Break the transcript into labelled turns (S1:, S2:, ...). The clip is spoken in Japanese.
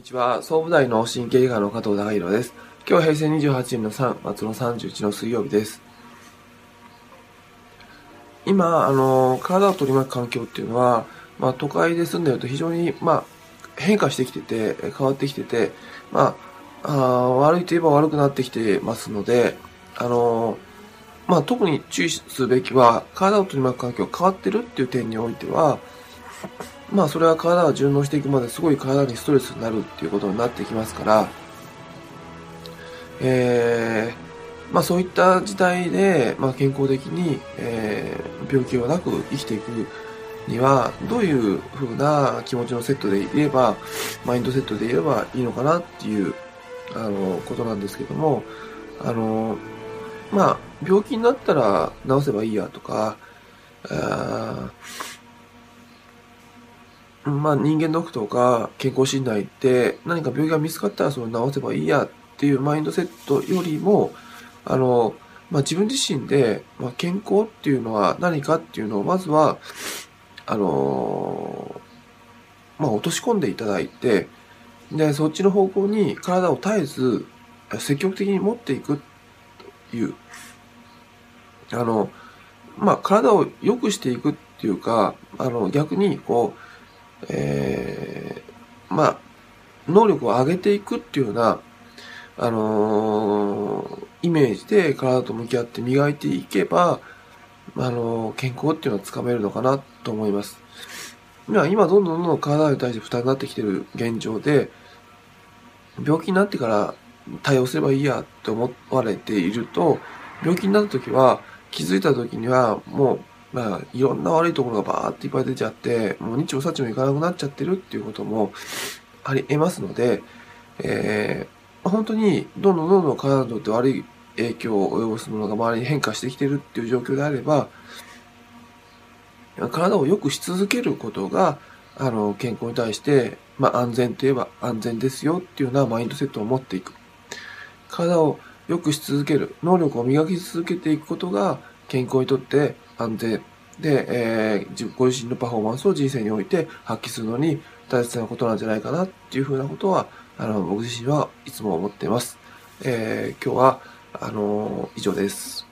S1: にちは、総武大の神経外科の加藤隆弘です。今日は平成28年の3月の31の水曜日です。今、あの、体を取り巻く環境っていうのは、まあ、都会で住んでると非常に、まあ、変化してきてて、変わってきてて、まあ、あ悪いと言えば悪くなってきてますので、あの、まあ、特に注意すべきは、体を取り巻く環境が変わってるっていう点においては、まあそれは体が順応していくまですごい体にストレスになるっていうことになってきますから、えー、まあそういった時代で、まあ、健康的に、えー、病気をなく生きていくには、どういう風な気持ちのセットで言えば、マインドセットで言えばいいのかなっていう、あの、ことなんですけども、あの、まあ、病気になったら治せばいいやとか、あまあ人間ドックとか健康診断行って何か病気が見つかったらそれ治せばいいやっていうマインドセットよりも、あの、まあ自分自身で、まあ、健康っていうのは何かっていうのをまずは、あのまあ落とし込んでいただいて、で、そっちの方向に体を絶えず積極的に持っていくという、あの、まあ体を良くしていくっていうか、あの逆にこう、えー、まあ、能力を上げていくっていうような、あのー、イメージで体と向き合って磨いていけば、あのー、健康っていうのはつかめるのかなと思います。今、今どんどんどんどん体に対して負担になってきてる現状で、病気になってから対応すればいいやって思われていると、病気になった時は、気づいた時にはもうまあ、いろんな悪いところがバーっていっぱい出ちゃって、もう日もさちもいかなくなっちゃってるっていうこともあり得ますので、えー、本当にどんどんどんどん体にとって悪い影響を及ぼすものが周りに変化してきてるっていう状況であれば、体を良くし続けることが、あの、健康に対して、まあ、安全といえば安全ですよっていうようなマインドセットを持っていく。体を良くし続ける、能力を磨き続けていくことが、健康にとって安全で、えー、ご自身のパフォーマンスを人生において発揮するのに大切なことなんじゃないかなっていうふうなことは、あの、僕自身はいつも思っています。えー、今日は、あの、以上です。